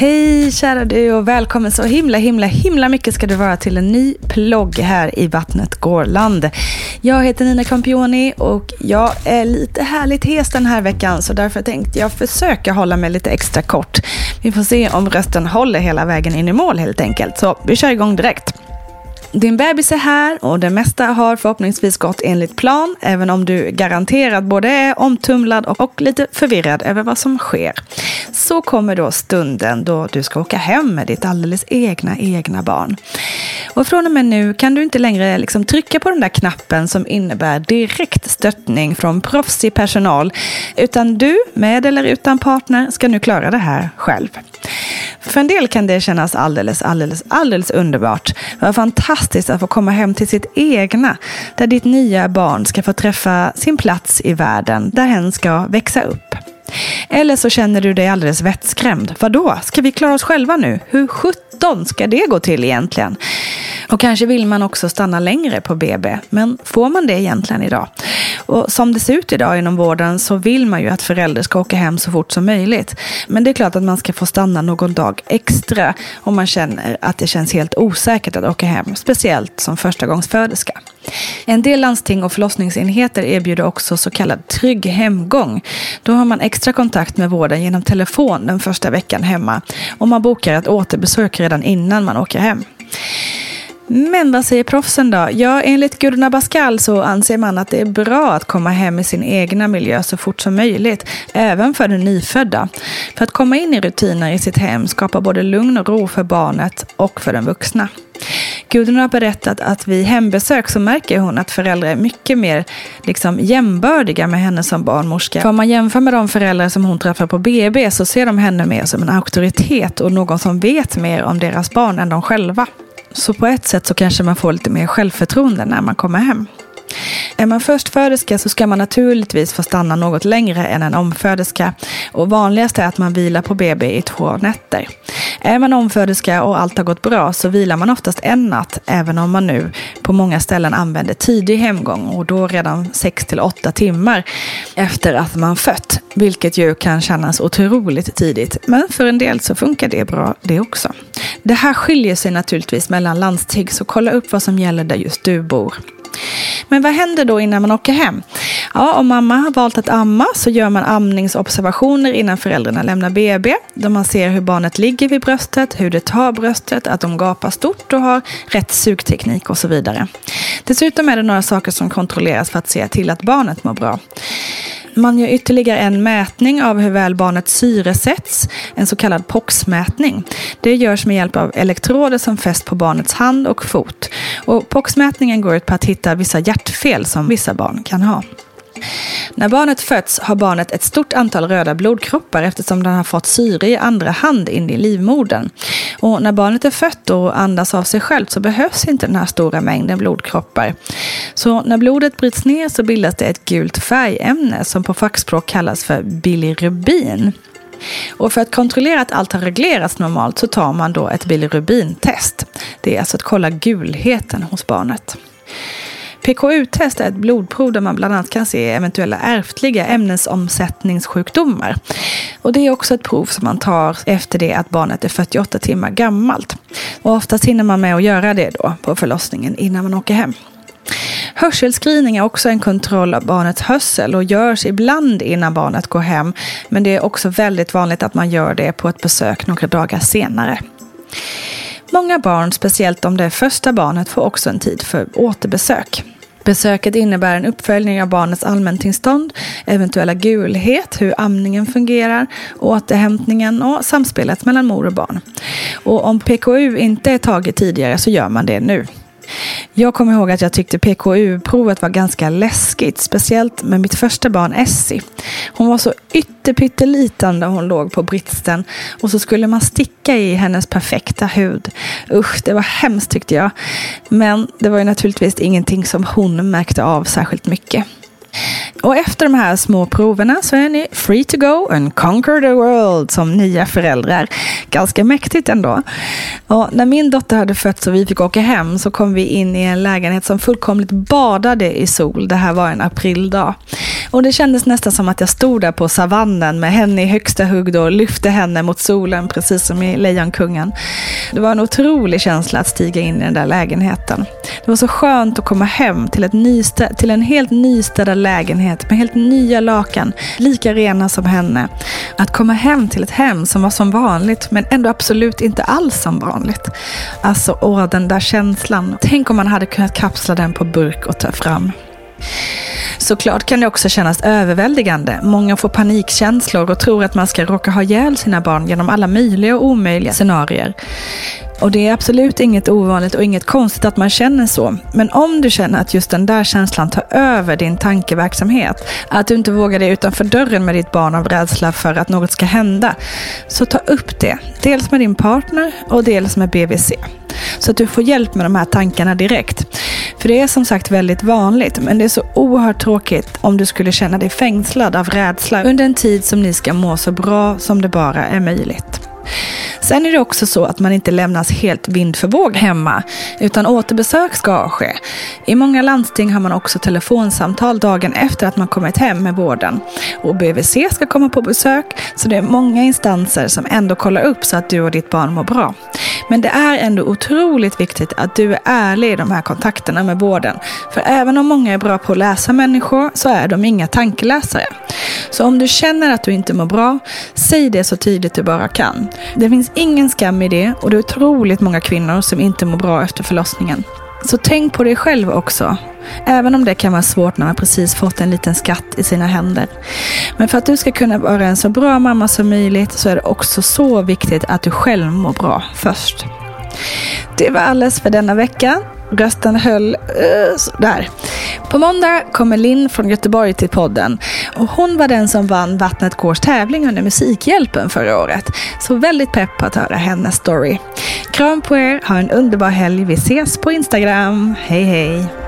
Hej kära du och välkommen så himla himla himla mycket ska du vara till en ny plogg här i Vattnet Gårland. Jag heter Nina Campioni och jag är lite härligt hes den här veckan så därför tänkte jag försöka hålla mig lite extra kort. Vi får se om rösten håller hela vägen in i mål helt enkelt. Så vi kör igång direkt. Din bebis är här och det mesta har förhoppningsvis gått enligt plan, även om du garanterat både är omtumlad och lite förvirrad över vad som sker. Så kommer då stunden då du ska åka hem med ditt alldeles egna, egna barn. Och från och med nu kan du inte längre liksom trycka på den där knappen som innebär direkt stöttning från proffsig personal, utan du, med eller utan partner, ska nu klara det här själv. För en del kan det kännas alldeles, alldeles, alldeles underbart. Vad fantastiskt att få komma hem till sitt egna, där ditt nya barn ska få träffa sin plats i världen, där hen ska växa upp. Eller så känner du dig alldeles vettskrämd. Vadå, ska vi klara oss själva nu? Hur sjutton ska det gå till egentligen? Och kanske vill man också stanna längre på BB, men får man det egentligen idag? Och som det ser ut idag inom vården så vill man ju att föräldrar ska åka hem så fort som möjligt. Men det är klart att man ska få stanna någon dag extra om man känner att det känns helt osäkert att åka hem, speciellt som förstagångsföderska. En del landsting och förlossningsenheter erbjuder också så kallad trygg hemgång. Då har man extra kontakt med vården genom telefon den första veckan hemma och man bokar ett återbesök redan innan man åker hem. Men vad säger proffsen då? Ja, enligt Gudrun Abascal så anser man att det är bra att komma hem i sin egna miljö så fort som möjligt, även för den nyfödda. För att komma in i rutiner i sitt hem skapar både lugn och ro för barnet och för den vuxna. Gudrun har berättat att vid hembesök så märker hon att föräldrar är mycket mer liksom, jämbördiga med henne som barnmorska. För om man jämför med de föräldrar som hon träffar på BB så ser de henne mer som en auktoritet och någon som vet mer om deras barn än de själva. Så på ett sätt så kanske man får lite mer självförtroende när man kommer hem. Är man förstföderska så ska man naturligtvis få stanna något längre än en omföderska och vanligast är att man vilar på BB i två nätter. Är man omföderska och allt har gått bra så vilar man oftast en natt, även om man nu på många ställen använder tidig hemgång och då redan 6 till 8 timmar efter att man fött, vilket ju kan kännas otroligt tidigt. Men för en del så funkar det bra det också. Det här skiljer sig naturligtvis mellan landsting, så kolla upp vad som gäller där just du bor. Men vad händer då innan man åker hem? Ja, om mamma har valt att amma så gör man amningsobservationer innan föräldrarna lämnar BB. Då man ser hur barnet ligger vid bröstet, hur det tar bröstet, att de gapar stort och har rätt sugteknik och så vidare. Dessutom är det några saker som kontrolleras för att se till att barnet mår bra. Man gör ytterligare en mätning av hur väl barnet syresätts, en så kallad POX-mätning. Det görs med hjälp av elektroder som fästs på barnets hand och fot. Och POX-mätningen går ut på att hitta vissa hjärtfel som vissa barn kan ha. När barnet föds har barnet ett stort antal röda blodkroppar eftersom den har fått syre i andra hand in i livmodern. Och när barnet är fött och andas av sig självt så behövs inte den här stora mängden blodkroppar. Så när blodet bryts ner så bildas det ett gult färgämne som på fackspråk kallas för bilirubin. Och för att kontrollera att allt har reglerats normalt så tar man då ett bilirubintest. Det är alltså att kolla gulheten hos barnet. PKU-test är ett blodprov där man bland annat kan se eventuella ärftliga ämnesomsättningssjukdomar. Och det är också ett prov som man tar efter det att barnet är 48 timmar gammalt. Och oftast hinner man med att göra det då på förlossningen innan man åker hem. Hörselscreening är också en kontroll av barnets hörsel och görs ibland innan barnet går hem. Men det är också väldigt vanligt att man gör det på ett besök några dagar senare. Många barn, speciellt om det är första barnet, får också en tid för återbesök. Besöket innebär en uppföljning av barnets allmäntillstånd, eventuella gulhet, hur amningen fungerar, återhämtningen och samspelet mellan mor och barn. Och om PKU inte är taget tidigare så gör man det nu. Jag kommer ihåg att jag tyckte PKU-provet var ganska läskigt, speciellt med mitt första barn Essie. Hon var så ytterpytteliten när hon låg på britsen och så skulle man sticka i hennes perfekta hud. Usch, det var hemskt tyckte jag. Men det var ju naturligtvis ingenting som hon märkte av särskilt mycket. Och efter de här små proverna så är ni free to go and conquer the world som nya föräldrar. Ganska mäktigt ändå. Och när min dotter hade fötts och vi fick åka hem så kom vi in i en lägenhet som fullkomligt badade i sol. Det här var en aprildag. Och det kändes nästan som att jag stod där på savannen med henne i högsta hugg och lyfte henne mot solen precis som i Lejonkungen. Det var en otrolig känsla att stiga in i den där lägenheten. Det var så skönt att komma hem till, ett nystä, till en helt nystädad lägenhet med helt nya lakan, lika rena som henne. Att komma hem till ett hem som var som vanligt, men ändå absolut inte alls som vanligt. Alltså, åh, den där känslan. Tänk om man hade kunnat kapsla den på burk och ta fram. Såklart kan det också kännas överväldigande. Många får panikkänslor och tror att man ska råka ha ihjäl sina barn genom alla möjliga och omöjliga scenarier. Och det är absolut inget ovanligt och inget konstigt att man känner så. Men om du känner att just den där känslan tar över din tankeverksamhet, att du inte vågar dig utanför dörren med ditt barn av rädsla för att något ska hända, så ta upp det. Dels med din partner och dels med BVC. Så att du får hjälp med de här tankarna direkt. För det är som sagt väldigt vanligt, men det är så oerhört tråkigt om du skulle känna dig fängslad av rädsla under en tid som ni ska må så bra som det bara är möjligt. Sen är det också så att man inte lämnas helt vind för våg hemma, utan återbesök ska ske. I många landsting har man också telefonsamtal dagen efter att man kommit hem med vården. Och BVC ska komma på besök, så det är många instanser som ändå kollar upp så att du och ditt barn mår bra. Men det är ändå otroligt viktigt att du är ärlig i de här kontakterna med vården. För även om många är bra på att läsa människor så är de inga tankeläsare. Så om du känner att du inte mår bra, säg det så tidigt du bara kan. Det finns ingen skam i det och det är otroligt många kvinnor som inte mår bra efter förlossningen. Så tänk på dig själv också. Även om det kan vara svårt när man precis fått en liten skatt i sina händer. Men för att du ska kunna vara en så bra mamma som möjligt så är det också så viktigt att du själv mår bra först. Det var alles för denna vecka. Rösten höll uh, där. På måndag kommer Linn från Göteborg till podden. Och hon var den som vann Vattnet Kårs tävling under Musikhjälpen förra året. Så väldigt pepp på att höra hennes story. Kram på er, ha en underbar helg. Vi ses på Instagram. Hej hej!